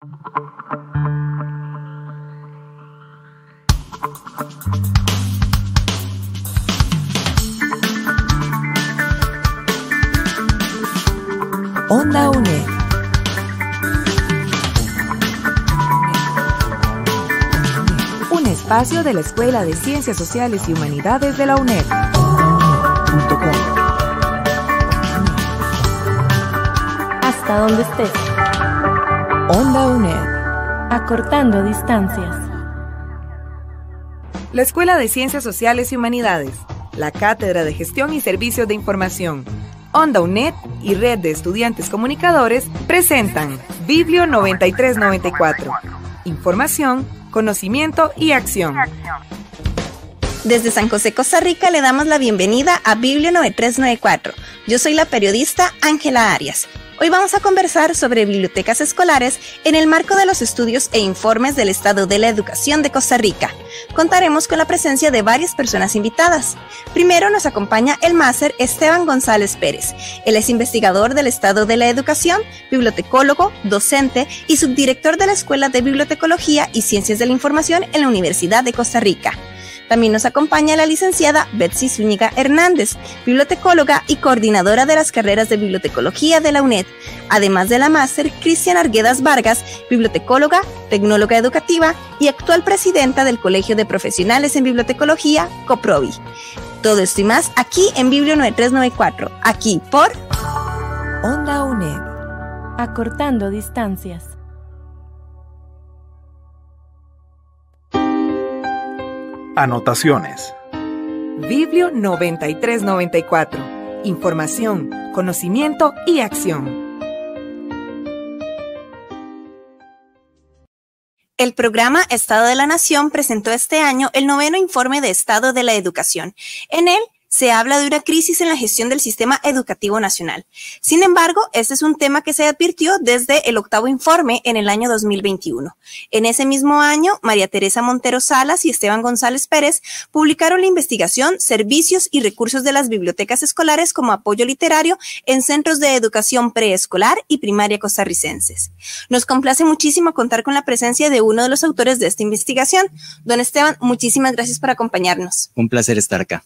Onda UNED. Un espacio de la Escuela de Ciencias Sociales y Humanidades de la UNED. Hasta donde estés. Onda UNED. Acortando distancias. La Escuela de Ciencias Sociales y Humanidades. La Cátedra de Gestión y Servicios de Información. Onda UNED y Red de Estudiantes Comunicadores presentan Biblio 9394. Información, conocimiento y acción. Desde San José, Costa Rica, le damos la bienvenida a Biblio 9394. Yo soy la periodista Ángela Arias. Hoy vamos a conversar sobre bibliotecas escolares en el marco de los estudios e informes del estado de la educación de Costa Rica. Contaremos con la presencia de varias personas invitadas. Primero nos acompaña el máster Esteban González Pérez. Él es investigador del estado de la educación, bibliotecólogo, docente y subdirector de la Escuela de Bibliotecología y Ciencias de la Información en la Universidad de Costa Rica. También nos acompaña la licenciada Betsy Zúñiga Hernández, bibliotecóloga y coordinadora de las carreras de bibliotecología de la UNED, además de la máster Cristian Arguedas Vargas, bibliotecóloga, tecnóloga educativa y actual presidenta del Colegio de Profesionales en Bibliotecología, COPROBI. Todo esto y más aquí en Biblio 9394, aquí por Onda UNED. Acortando distancias. Anotaciones. Biblio 9394. Información, conocimiento y acción. El programa Estado de la Nación presentó este año el noveno informe de Estado de la Educación. En él se habla de una crisis en la gestión del sistema educativo nacional. Sin embargo, este es un tema que se advirtió desde el octavo informe en el año 2021. En ese mismo año, María Teresa Montero Salas y Esteban González Pérez publicaron la investigación Servicios y recursos de las bibliotecas escolares como apoyo literario en centros de educación preescolar y primaria costarricenses. Nos complace muchísimo contar con la presencia de uno de los autores de esta investigación. Don Esteban, muchísimas gracias por acompañarnos. Un placer estar acá.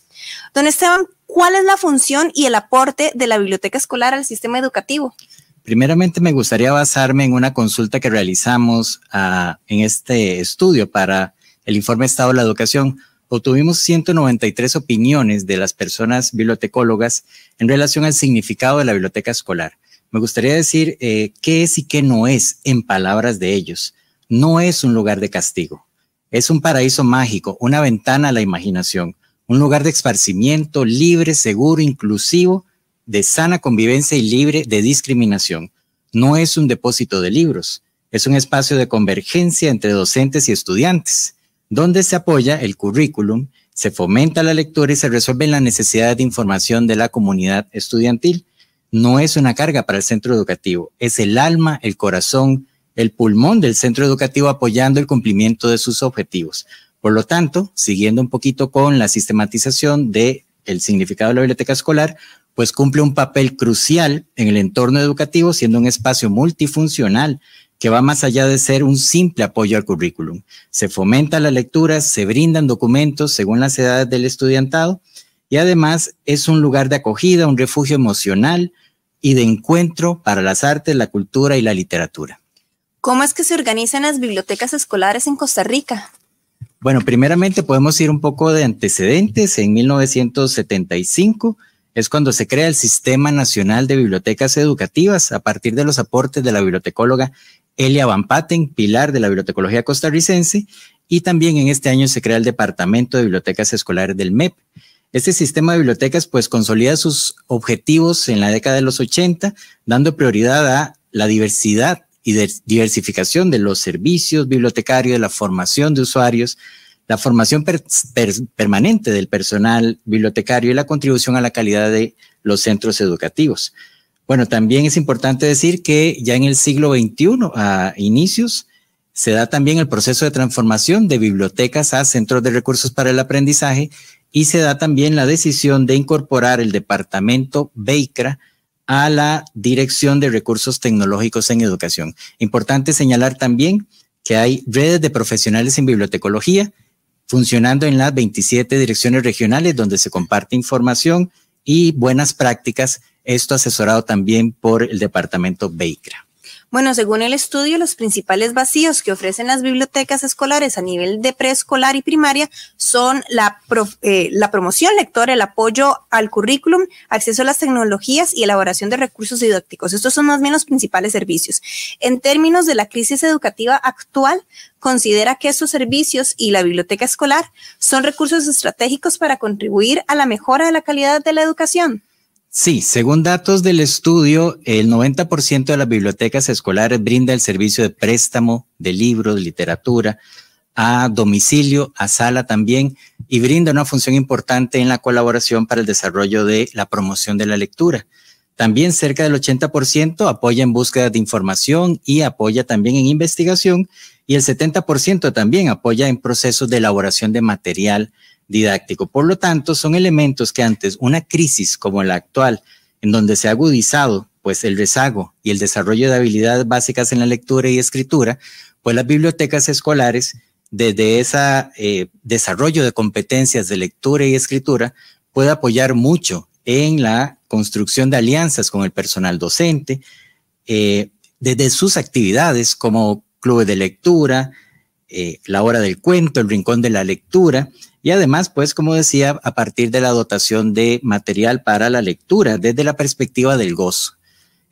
Don Esteban, ¿cuál es la función y el aporte de la biblioteca escolar al sistema educativo? Primeramente me gustaría basarme en una consulta que realizamos uh, en este estudio para el informe Estado de la Educación. Obtuvimos 193 opiniones de las personas bibliotecólogas en relación al significado de la biblioteca escolar. Me gustaría decir eh, qué es y qué no es en palabras de ellos. No es un lugar de castigo, es un paraíso mágico, una ventana a la imaginación, un lugar de esparcimiento libre, seguro, inclusivo, de sana convivencia y libre de discriminación. No es un depósito de libros, es un espacio de convergencia entre docentes y estudiantes, donde se apoya el currículum, se fomenta la lectura y se resuelven las necesidades de información de la comunidad estudiantil. No es una carga para el centro educativo, es el alma, el corazón, el pulmón del centro educativo apoyando el cumplimiento de sus objetivos. Por lo tanto, siguiendo un poquito con la sistematización de el significado de la biblioteca escolar, pues cumple un papel crucial en el entorno educativo, siendo un espacio multifuncional que va más allá de ser un simple apoyo al currículum. Se fomenta la lectura, se brindan documentos según las edades del estudiantado y además es un lugar de acogida, un refugio emocional y de encuentro para las artes, la cultura y la literatura. ¿Cómo es que se organizan las bibliotecas escolares en Costa Rica? Bueno, primeramente podemos ir un poco de antecedentes. En 1975 es cuando se crea el Sistema Nacional de Bibliotecas Educativas a partir de los aportes de la bibliotecóloga Elia Van Patten, pilar de la bibliotecología costarricense, y también en este año se crea el Departamento de Bibliotecas Escolares del MEP. Este sistema de bibliotecas pues consolida sus objetivos en la década de los 80, dando prioridad a la diversidad y de diversificación de los servicios bibliotecarios, la formación de usuarios, la formación per, per, permanente del personal bibliotecario y la contribución a la calidad de los centros educativos. Bueno, también es importante decir que ya en el siglo XXI, a inicios, se da también el proceso de transformación de bibliotecas a centros de recursos para el aprendizaje y se da también la decisión de incorporar el departamento BEICRA a la Dirección de Recursos Tecnológicos en Educación. Importante señalar también que hay redes de profesionales en bibliotecología funcionando en las 27 direcciones regionales donde se comparte información y buenas prácticas, esto asesorado también por el departamento BEICRA. Bueno, según el estudio, los principales vacíos que ofrecen las bibliotecas escolares a nivel de preescolar y primaria son la, eh, la, promoción lectora, el apoyo al currículum, acceso a las tecnologías y elaboración de recursos didácticos. Estos son más bien los principales servicios. En términos de la crisis educativa actual, considera que estos servicios y la biblioteca escolar son recursos estratégicos para contribuir a la mejora de la calidad de la educación. Sí, según datos del estudio, el 90% de las bibliotecas escolares brinda el servicio de préstamo de libros, literatura, a domicilio, a sala también, y brinda una función importante en la colaboración para el desarrollo de la promoción de la lectura. También cerca del 80% apoya en búsqueda de información y apoya también en investigación, y el 70% también apoya en procesos de elaboración de material didáctico. Por lo tanto, son elementos que antes una crisis como la actual, en donde se ha agudizado pues el rezago y el desarrollo de habilidades básicas en la lectura y escritura, pues las bibliotecas escolares, desde ese eh, desarrollo de competencias de lectura y escritura, puede apoyar mucho en la construcción de alianzas con el personal docente, eh, desde sus actividades como clubes de lectura, eh, la hora del cuento, el rincón de la lectura, y además, pues, como decía, a partir de la dotación de material para la lectura, desde la perspectiva del gozo.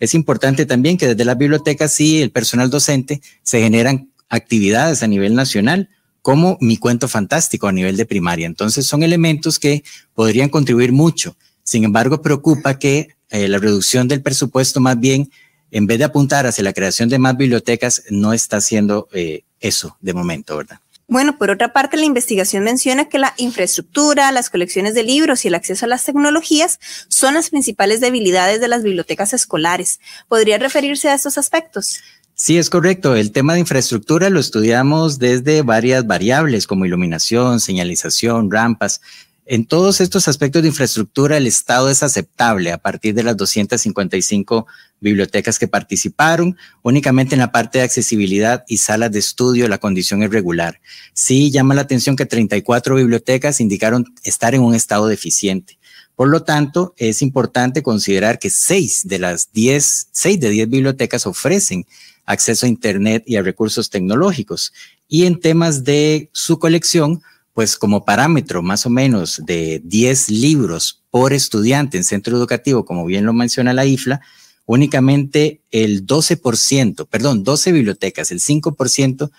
Es importante también que desde las bibliotecas y el personal docente se generan actividades a nivel nacional, como mi cuento fantástico a nivel de primaria. Entonces, son elementos que podrían contribuir mucho. Sin embargo, preocupa que eh, la reducción del presupuesto más bien, en vez de apuntar hacia la creación de más bibliotecas, no está haciendo eh, eso de momento, ¿verdad? Bueno, por otra parte, la investigación menciona que la infraestructura, las colecciones de libros y el acceso a las tecnologías son las principales debilidades de las bibliotecas escolares. ¿Podría referirse a estos aspectos? Sí, es correcto. El tema de infraestructura lo estudiamos desde varias variables como iluminación, señalización, rampas, en todos estos aspectos de infraestructura, el Estado es aceptable a partir de las 255 bibliotecas que participaron. Únicamente en la parte de accesibilidad y salas de estudio la condición es regular. Sí llama la atención que 34 bibliotecas indicaron estar en un estado deficiente. Por lo tanto, es importante considerar que 6 de las 10, 6 de 10 bibliotecas ofrecen acceso a Internet y a recursos tecnológicos. Y en temas de su colección, pues como parámetro más o menos de 10 libros por estudiante en centro educativo, como bien lo menciona la IFLA, únicamente el 12%, perdón, 12 bibliotecas, el 5%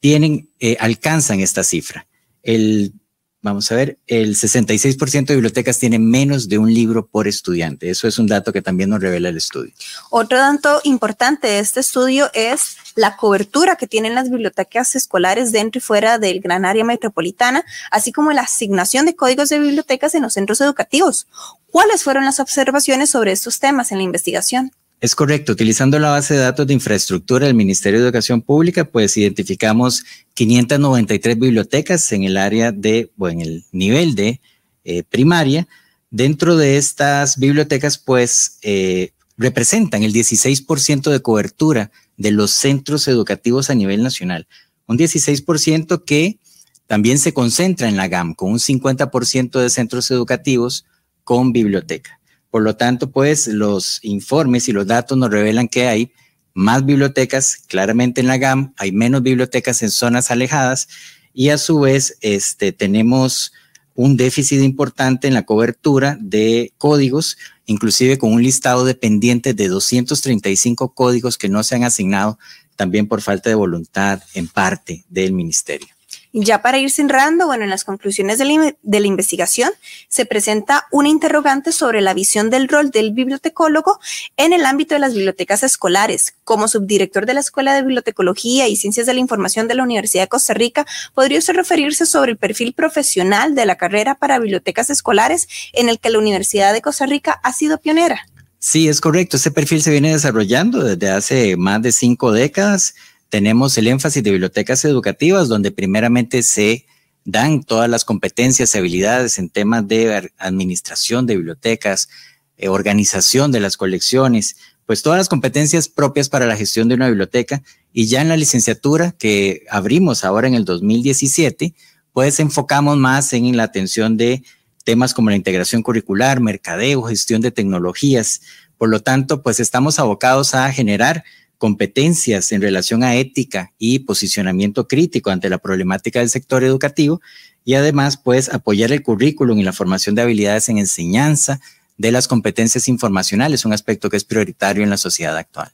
tienen, eh, alcanzan esta cifra. El vamos a ver, el 66% de bibliotecas tienen menos de un libro por estudiante. Eso es un dato que también nos revela el estudio. Otro dato importante de este estudio es la cobertura que tienen las bibliotecas escolares dentro y fuera del gran área metropolitana, así como la asignación de códigos de bibliotecas en los centros educativos. ¿Cuáles fueron las observaciones sobre estos temas en la investigación? Es correcto. Utilizando la base de datos de infraestructura del Ministerio de Educación Pública, pues identificamos 593 bibliotecas en el área de, o en el nivel de eh, primaria. Dentro de estas bibliotecas, pues eh, representan el 16% de cobertura de los centros educativos a nivel nacional. Un 16% que también se concentra en la GAM, con un 50% de centros educativos con biblioteca. Por lo tanto, pues los informes y los datos nos revelan que hay más bibliotecas claramente en la GAM, hay menos bibliotecas en zonas alejadas y a su vez este, tenemos un déficit importante en la cobertura de códigos, inclusive con un listado de pendientes de 235 códigos que no se han asignado también por falta de voluntad en parte del ministerio. Ya para ir cerrando, bueno, en las conclusiones de la, investigación se presenta una interrogante sobre la visión del rol del bibliotecólogo en el ámbito de las bibliotecas escolares. Como subdirector de la Escuela de Bibliotecología y Ciencias de la Información de la Universidad de Costa Rica, ¿podría usted referirse sobre el perfil profesional de la carrera para bibliotecas escolares en el que la Universidad de Costa Rica ha sido pionera? Sí, es correcto. Este perfil se viene desarrollando desde hace más de cinco décadas tenemos el énfasis de bibliotecas educativas, donde primeramente se dan todas las competencias y habilidades en temas de administración de bibliotecas, eh, organización de las colecciones, pues todas las competencias propias para la gestión de una biblioteca y ya en la licenciatura que abrimos ahora en el 2017, pues enfocamos más en la atención de temas como la integración curricular, mercadeo, gestión de tecnologías. Por lo tanto, pues estamos abocados a generar competencias en relación a ética y posicionamiento crítico ante la problemática del sector educativo y además pues apoyar el currículum y la formación de habilidades en enseñanza, de las competencias informacionales, un aspecto que es prioritario en la sociedad actual.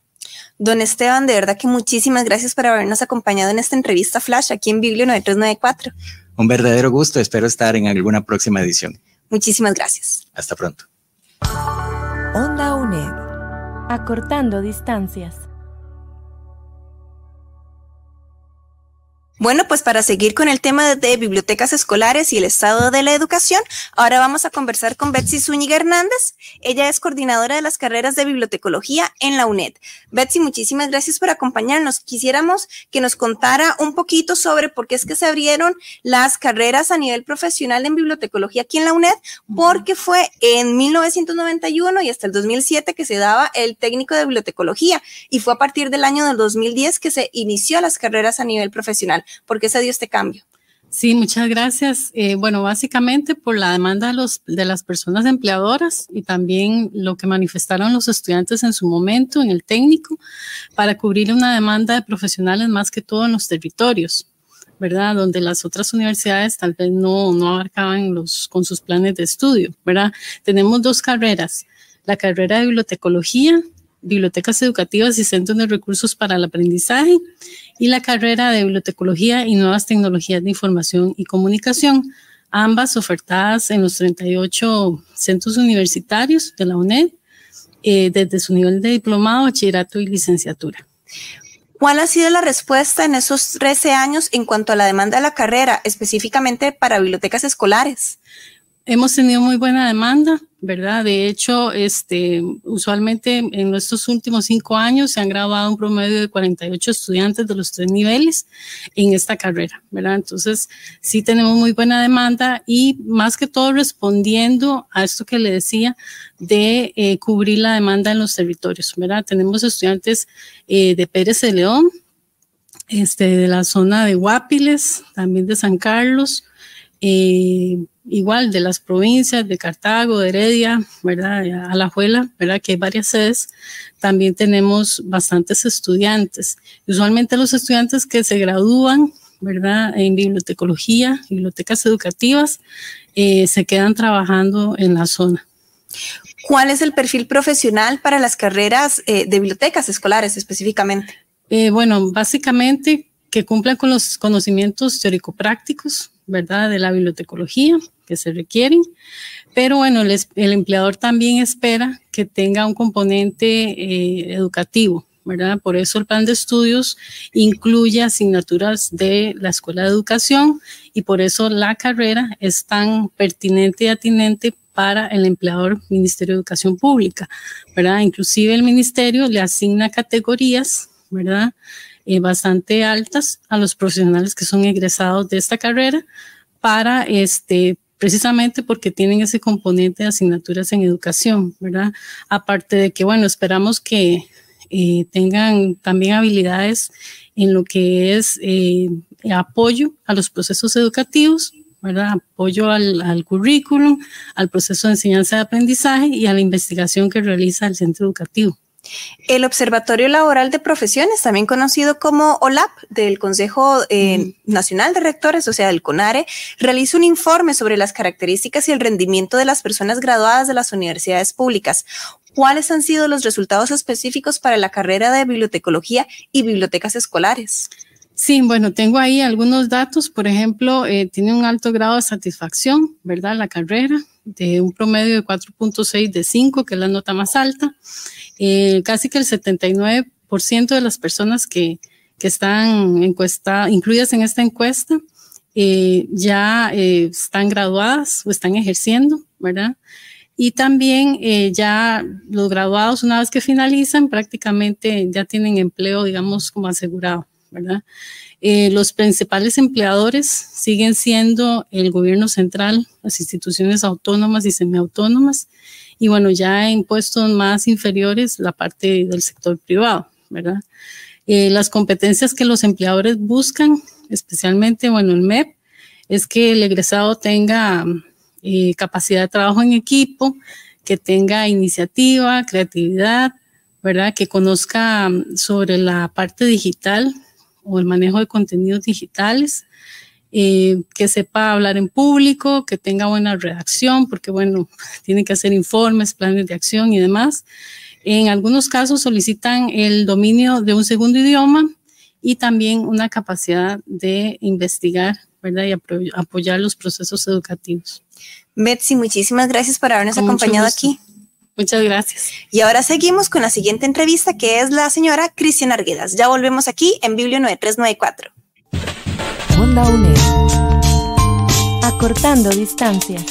Don Esteban, de verdad que muchísimas gracias por habernos acompañado en esta entrevista Flash aquí en Biblio 9394. Un verdadero gusto, espero estar en alguna próxima edición. Muchísimas gracias. Hasta pronto. Onda UNED. Acortando distancias. Bueno, pues para seguir con el tema de bibliotecas escolares y el estado de la educación, ahora vamos a conversar con Betsy Zúñiga Hernández. Ella es coordinadora de las carreras de bibliotecología en la UNED. Betsy, muchísimas gracias por acompañarnos. Quisiéramos que nos contara un poquito sobre por qué es que se abrieron las carreras a nivel profesional en bibliotecología aquí en la UNED, porque fue en 1991 y hasta el 2007 que se daba el técnico de bibliotecología y fue a partir del año del 2010 que se inició las carreras a nivel profesional. ¿Por qué se dio este cambio? Sí, muchas gracias. Eh, bueno, básicamente por la demanda de, de las personas empleadoras y también lo que manifestaron los estudiantes en su momento en el técnico para cubrir una demanda de profesionales más que todo en los territorios, ¿verdad? Donde las otras universidades tal vez no, no abarcaban los, con sus planes de estudio, ¿verdad? Tenemos dos carreras, la carrera de bibliotecología bibliotecas educativas y centros de recursos para el aprendizaje y la carrera de bibliotecología y nuevas tecnologías de información y comunicación, ambas ofertadas en los 38 centros universitarios de la UNED eh, desde su nivel de diplomado, bachillerato y licenciatura. ¿Cuál ha sido la respuesta en esos 13 años en cuanto a la demanda de la carrera, específicamente para bibliotecas escolares? Hemos tenido muy buena demanda, ¿verdad? De hecho, este, usualmente en nuestros últimos cinco años se han graduado un promedio de 48 estudiantes de los tres niveles en esta carrera, ¿verdad? Entonces, sí tenemos muy buena demanda y más que todo respondiendo a esto que le decía de eh, cubrir la demanda en los territorios, ¿verdad? Tenemos estudiantes eh, de Pérez de León, este, de la zona de Guapiles, también de San Carlos, eh, igual de las provincias de Cartago, de Heredia, ¿verdad? Alajuela, ¿verdad? Que hay varias sedes. También tenemos bastantes estudiantes. Usualmente los estudiantes que se gradúan, ¿verdad? En bibliotecología, bibliotecas educativas, eh, se quedan trabajando en la zona. ¿Cuál es el perfil profesional para las carreras eh, de bibliotecas escolares específicamente? Eh, bueno, básicamente que cumplan con los conocimientos teórico-prácticos, ¿verdad? De la bibliotecología que se requieren. Pero bueno, el, el empleador también espera que tenga un componente eh, educativo, ¿verdad? Por eso el plan de estudios incluye asignaturas de la escuela de educación y por eso la carrera es tan pertinente y atinente para el empleador Ministerio de Educación Pública, ¿verdad? Inclusive el ministerio le asigna categorías, ¿verdad? Eh, bastante altas a los profesionales que son egresados de esta carrera para este precisamente porque tienen ese componente de asignaturas en educación, ¿verdad? Aparte de que, bueno, esperamos que eh, tengan también habilidades en lo que es eh, apoyo a los procesos educativos, ¿verdad? Apoyo al, al currículum, al proceso de enseñanza y aprendizaje y a la investigación que realiza el centro educativo. El Observatorio Laboral de Profesiones, también conocido como OLAP, del Consejo eh, Nacional de Rectores, o sea, del CONARE, realiza un informe sobre las características y el rendimiento de las personas graduadas de las universidades públicas. ¿Cuáles han sido los resultados específicos para la carrera de bibliotecología y bibliotecas escolares? Sí, bueno, tengo ahí algunos datos. Por ejemplo, eh, tiene un alto grado de satisfacción, ¿verdad? La carrera, de un promedio de 4.6 de 5, que es la nota más alta. Eh, casi que el 79% de las personas que, que están encuesta, incluidas en esta encuesta eh, ya eh, están graduadas o están ejerciendo, ¿verdad? Y también ya los graduados, una vez que finalizan, prácticamente ya tienen empleo, digamos, como asegurado. Eh, los principales empleadores siguen siendo el gobierno central, las instituciones autónomas y semiautónomas, y bueno, ya en puestos más inferiores la parte del sector privado. Eh, las competencias que los empleadores buscan, especialmente, bueno, el MEP, es que el egresado tenga eh, capacidad de trabajo en equipo, que tenga iniciativa, creatividad, ¿verdad? Que conozca sobre la parte digital o el manejo de contenidos digitales, eh, que sepa hablar en público, que tenga buena redacción, porque bueno, tiene que hacer informes, planes de acción y demás. En algunos casos solicitan el dominio de un segundo idioma y también una capacidad de investigar, ¿verdad? Y apoyar los procesos educativos. Betsy, muchísimas gracias por habernos acompañado aquí. Muchas gracias. Y ahora seguimos con la siguiente entrevista que es la señora Cristian Arguedas. Ya volvemos aquí en Biblio 9394. Onda UNED. Acortando distancias.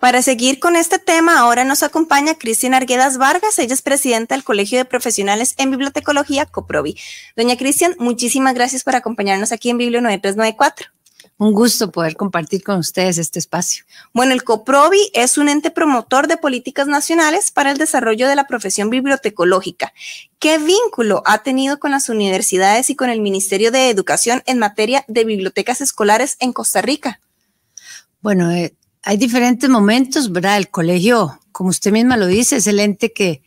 Para seguir con este tema, ahora nos acompaña Cristian Arguedas Vargas. Ella es presidenta del Colegio de Profesionales en Bibliotecología, COPROVI. Doña Cristian, muchísimas gracias por acompañarnos aquí en Biblio 9394. Un gusto poder compartir con ustedes este espacio. Bueno, el COPROVI es un ente promotor de políticas nacionales para el desarrollo de la profesión bibliotecológica. ¿Qué vínculo ha tenido con las universidades y con el Ministerio de Educación en materia de bibliotecas escolares en Costa Rica? Bueno, eh, hay diferentes momentos, ¿verdad? El colegio, como usted misma lo dice, es el ente que,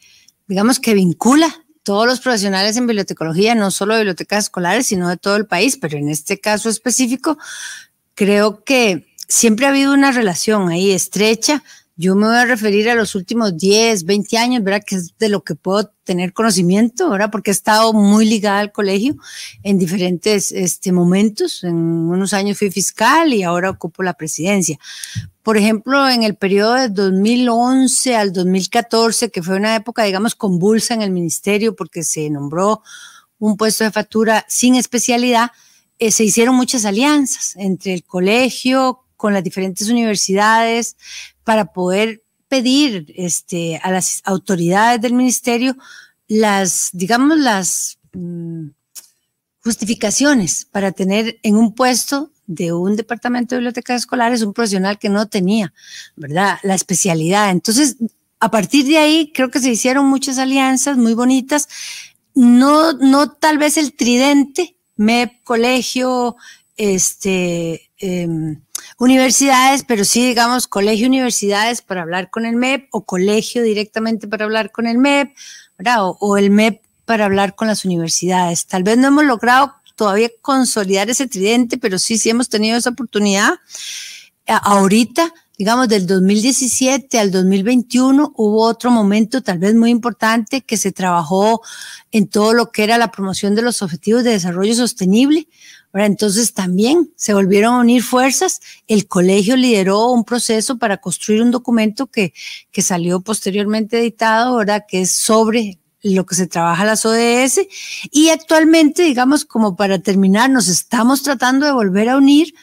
digamos, que vincula todos los profesionales en bibliotecología, no solo de bibliotecas escolares, sino de todo el país, pero en este caso específico, creo que siempre ha habido una relación ahí estrecha yo me voy a referir a los últimos 10, 20 años, ¿verdad? Que es de lo que puedo tener conocimiento, ¿verdad? Porque he estado muy ligada al colegio en diferentes este, momentos. En unos años fui fiscal y ahora ocupo la presidencia. Por ejemplo, en el periodo de 2011 al 2014, que fue una época, digamos, convulsa en el ministerio porque se nombró un puesto de factura sin especialidad, eh, se hicieron muchas alianzas entre el colegio, con las diferentes universidades, para poder pedir este, a las autoridades del ministerio las, digamos, las mm, justificaciones para tener en un puesto de un departamento de bibliotecas escolares un profesional que no tenía, ¿verdad? La especialidad. Entonces, a partir de ahí, creo que se hicieron muchas alianzas muy bonitas. No, no tal vez el tridente, MEP, colegio, este, em, universidades, pero sí, digamos, colegio, universidades para hablar con el MEP o colegio directamente para hablar con el MEP, ¿verdad? O, el MEP para hablar con las universidades. Tal vez no hemos logrado todavía consolidar ese tridente, pero sí, sí hemos tenido esa oportunidad. Ahorita, digamos, del 2017 al 2021 hubo otro momento tal vez muy importante que se trabajó en todo lo que era la promoción de los objetivos de desarrollo sostenible. Entonces también se volvieron a unir fuerzas. El colegio lideró un proceso para construir un documento que, que salió posteriormente editado, ¿verdad? Que es sobre lo que se trabaja las ODS. Y actualmente, digamos, como para terminar, nos estamos tratando de volver a unir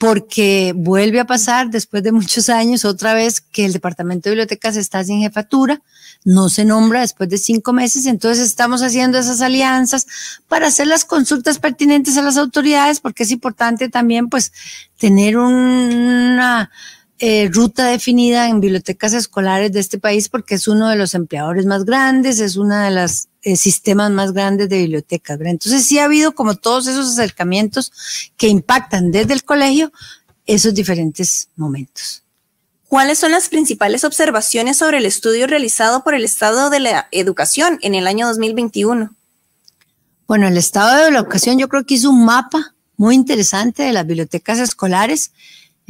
porque vuelve a pasar después de muchos años otra vez que el Departamento de Bibliotecas está sin jefatura, no se nombra después de cinco meses, entonces estamos haciendo esas alianzas para hacer las consultas pertinentes a las autoridades, porque es importante también pues tener una eh, ruta definida en bibliotecas escolares de este país, porque es uno de los empleadores más grandes, es uno de los eh, sistemas más grandes de bibliotecas. Entonces sí ha habido como todos esos acercamientos que impactan desde el colegio esos diferentes momentos. ¿Cuáles son las principales observaciones sobre el estudio realizado por el Estado de la Educación en el año 2021? Bueno, el Estado de la Educación yo creo que hizo un mapa muy interesante de las bibliotecas escolares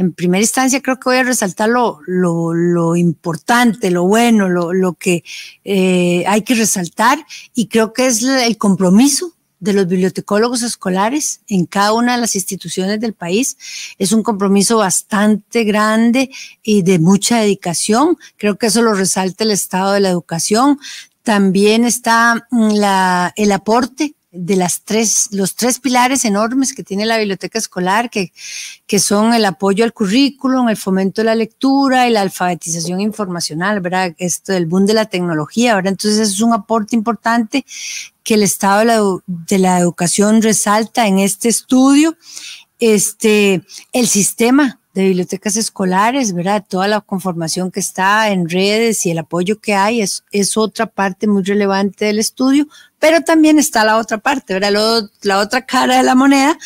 en primera instancia creo que voy a resaltar lo, lo, importante, lo bueno, lo, lo que eh, hay que resaltar y creo que es el compromiso de los bibliotecólogos escolares en cada una de las instituciones del país. Es un compromiso bastante grande y de mucha dedicación. Creo que eso lo resalta el estado de la educación. También está mm, la, el aporte de las tres, los tres pilares enormes que tiene la biblioteca escolar, que, que son el apoyo al currículum, el fomento de la lectura y la alfabetización informacional, ¿verdad? Esto del boom de la tecnología, ¿verdad? Entonces es un aporte importante que el Estado de la, de la Educación resalta en este estudio. Este, el sistema de bibliotecas escolares, ¿verdad? Toda la conformación que está en redes y el apoyo que hay es, es otra parte muy relevante del estudio, pero también está la otra parte, ¿verdad? la otra cara de la moneda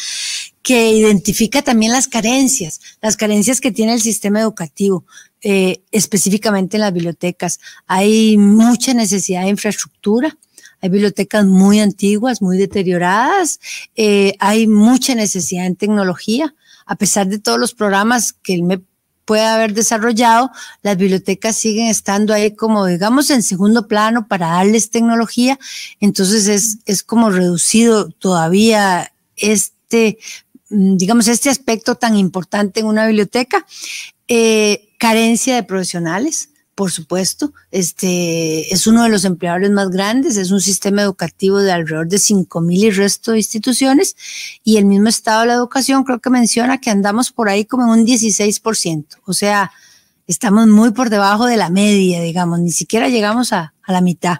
que identifica también las carencias, las carencias que tiene el sistema educativo, eh, específicamente en las bibliotecas. Hay mucha necesidad de infraestructura, hay bibliotecas muy antiguas, muy deterioradas, eh, hay mucha necesidad en tecnología a pesar de todos los programas que él me puede haber desarrollado, las bibliotecas siguen estando ahí como, digamos, en segundo plano para darles tecnología. Entonces es, es como reducido todavía este, mm, digamos, este aspecto tan importante en una biblioteca. Eh, carencia de profesionales por supuesto, este es uno de los empleadores más grandes, es un sistema educativo de alrededor de 5.000 y resto de instituciones y el mismo estado de la educación creo que menciona que andamos por ahí como en un 16%, o sea, estamos muy por debajo de la media, digamos, ni siquiera llegamos a, la mitad.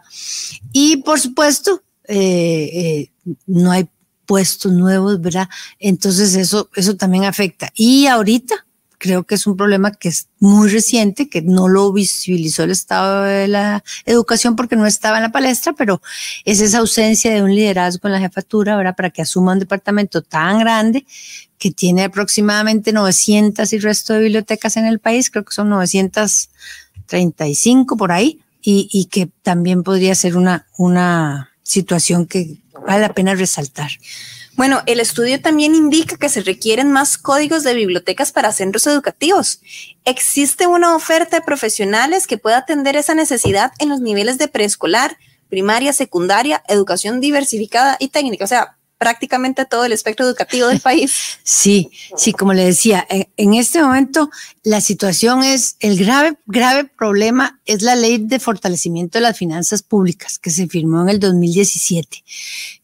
Y por supuesto, eh, eh, no hay puestos nuevos, ¿verdad? Entonces eso, eso también afecta. Y ahorita, creo que es un problema que es muy reciente, que no lo visibilizó el Estado de la Educación porque no estaba en la palestra, pero es esa ausencia de un liderazgo en la jefatura, ¿verdad? Para que asuma un departamento tan grande que tiene aproximadamente 900 y resto de bibliotecas en el país, creo que son 935 por ahí, y, que también podría ser una situación que vale la pena resaltar. Bueno, el estudio también indica que se requieren más códigos de bibliotecas para centros educativos. ¿Existe una oferta de profesionales que pueda atender esa necesidad en los niveles de preescolar, primaria, secundaria, educación diversificada y técnica? O sea, prácticamente todo el espectro educativo del país. Sí, sí, como le decía, en, este momento la situación es, el grave, grave problema es la ley de fortalecimiento de las finanzas públicas que se firmó en el 2017,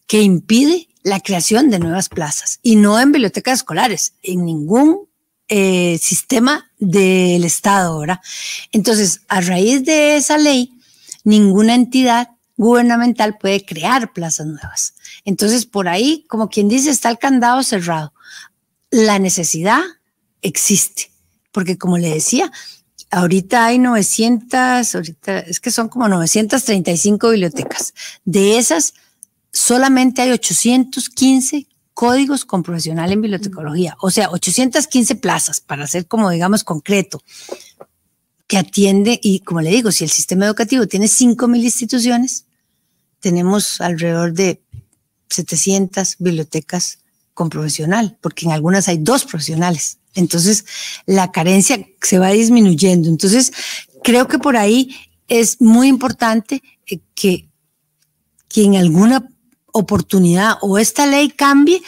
que impide la creación de nuevas plazas y no en bibliotecas escolares, en ningún eh, sistema del Estado, ¿verdad? Entonces, a raíz de esa ley, ninguna entidad gubernamental puede crear plazas nuevas. Entonces, por ahí, como quien dice, está el candado cerrado. La necesidad existe, porque como le decía, ahorita hay 900, ahorita es que son como 935 bibliotecas. De esas, solamente hay 815 códigos con profesional en bibliotecología, o sea, 815 plazas, para ser como digamos concreto, que atiende, y como le digo, si el sistema educativo tiene 5.000 instituciones, tenemos alrededor de 700 bibliotecas con profesional, porque en algunas hay dos profesionales. Entonces, la carencia se va disminuyendo. Entonces, creo que por ahí es muy importante eh, que, que en alguna oportunidad o esta ley cambie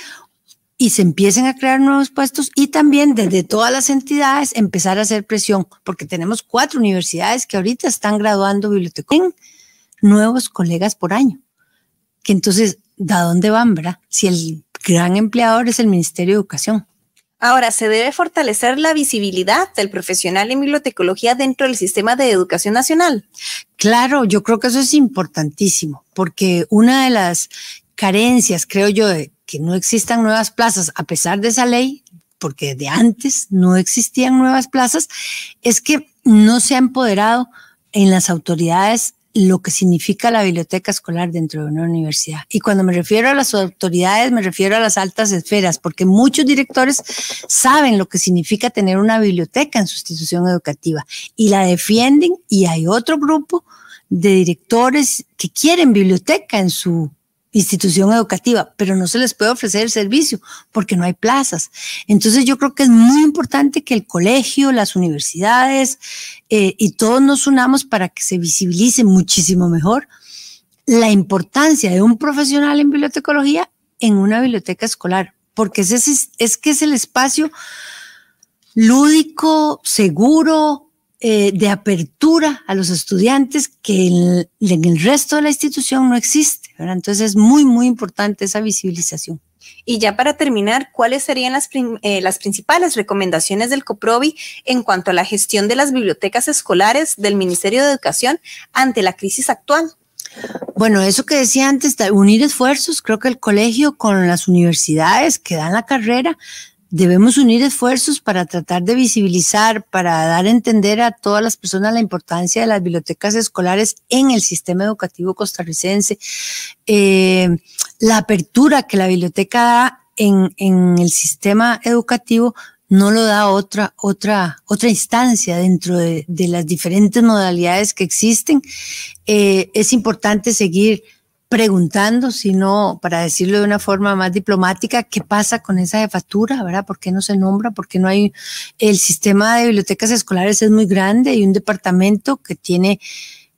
y se empiecen a crear nuevos puestos y también desde todas las entidades empezar a hacer presión, porque tenemos cuatro universidades que ahorita están graduando bibliotecarios nuevos colegas por año. Que entonces, ¿de dónde van, verdad? Si el gran empleador es el Ministerio de Educación. Ahora, se debe fortalecer la visibilidad del profesional en bibliotecología dentro del sistema de educación nacional. Claro, yo creo que eso es importantísimo, porque una de las carencias, creo yo, de que no existan nuevas plazas, a pesar de esa ley, porque de antes no existían nuevas plazas, es que no se ha empoderado en las autoridades lo que significa la biblioteca escolar dentro de una universidad. Y cuando me refiero a las autoridades, me refiero a las altas esferas, porque muchos directores saben lo que significa tener una biblioteca en su institución educativa y la defienden y hay otro grupo de directores que quieren biblioteca en su institución educativa, pero no se les puede ofrecer el servicio porque no hay plazas. Entonces yo creo que es muy importante que el colegio, las universidades eh, y todos nos unamos para que se visibilice muchísimo mejor la importancia de un profesional en bibliotecología en una biblioteca escolar, porque es, es que es el espacio lúdico, seguro, eh, de apertura a los estudiantes que en, el resto de la institución no existe. Entonces es muy, muy importante esa visibilización. Y ya para terminar, ¿cuáles serían las, eh, las, principales recomendaciones del COPROVI en cuanto a la gestión de las bibliotecas escolares del Ministerio de Educación ante la crisis actual? Bueno, eso que decía antes, unir esfuerzos, creo que el colegio con las universidades que dan la carrera debemos unir esfuerzos para tratar de visibilizar, para dar a entender a todas las personas la importancia de las bibliotecas escolares en el sistema educativo costarricense, eh, la apertura que la biblioteca da en, el sistema educativo no lo da otra, otra, otra instancia dentro de, de las diferentes modalidades que existen. Eh, es importante seguir preguntando, sino para decirlo de una forma más diplomática, qué pasa con esa jefatura, ¿verdad? ¿Por qué no se nombra? ¿Por qué no hay? El sistema de bibliotecas escolares es muy grande, hay un departamento que tiene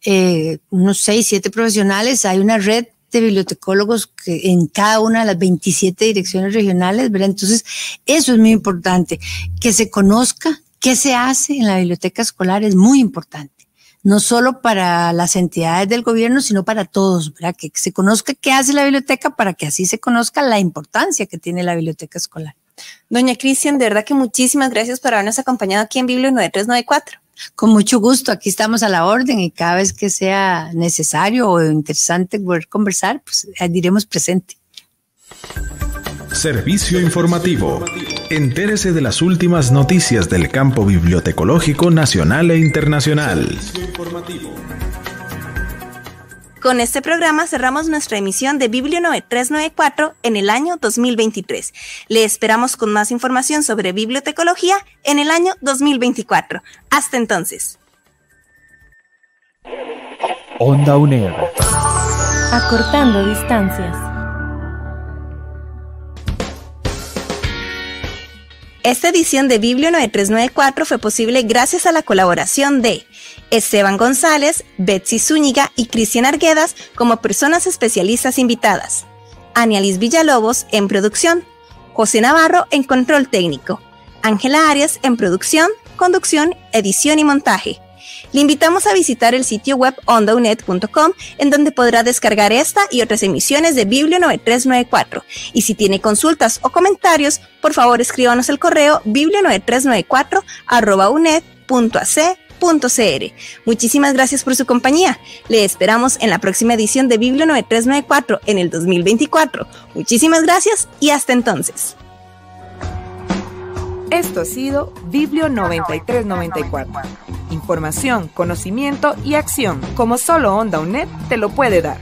eh, unos seis, siete profesionales, hay una red de bibliotecólogos que en cada una de las 27 direcciones regionales, ¿verdad? Entonces, eso es muy importante, que se conozca qué se hace en la biblioteca escolar es muy importante no solo para las entidades del gobierno, sino para todos, ¿verdad? Que se conozca qué hace la biblioteca para que así se conozca la importancia que tiene la biblioteca escolar. Doña Cristian, de verdad que muchísimas gracias por habernos acompañado aquí en Biblio 9394. Con mucho gusto, aquí estamos a la orden y cada vez que sea necesario o interesante poder conversar, pues diremos presente. Servicio informativo. Entérese de las últimas noticias del campo bibliotecológico nacional e internacional. Con este programa cerramos nuestra emisión de Biblio 9394 en el año 2023. Le esperamos con más información sobre bibliotecología en el año 2024. Hasta entonces. Onda UNED. Acortando distancias. Esta edición de Biblio 9394 fue posible gracias a la colaboración de Esteban González, Betsy Zúñiga y Cristian Arguedas como personas especialistas invitadas, Anialis Villalobos en producción, José Navarro en control técnico, Ángela Arias en producción, conducción, edición y montaje, le invitamos a visitar el sitio web ondaunet.com en donde podrá descargar esta y otras emisiones de Biblio 9394. Y si tiene consultas o comentarios, por favor escríbanos el correo biblio9394 Muchísimas gracias por su compañía. Le esperamos en la próxima edición de Biblio 9394 en el 2024. Muchísimas gracias y hasta entonces. Esto ha sido Biblio 9394. Información, conocimiento y acción, como solo Onda UNED te lo puede dar.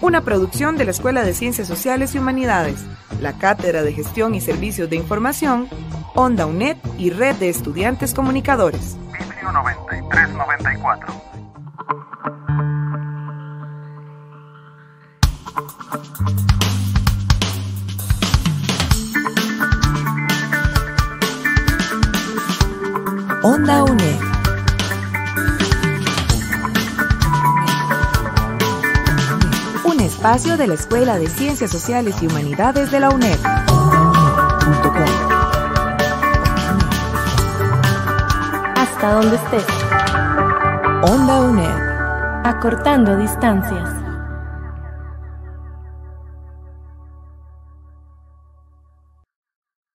Una producción de la Escuela de Ciencias Sociales y Humanidades, la Cátedra de Gestión y Servicios de Información, Onda UNED y Red de Estudiantes Comunicadores. Biblio 9394. Espacio de la Escuela de Ciencias Sociales y Humanidades de la UNED. Hasta donde estés. Onda UNED. Acortando distancias.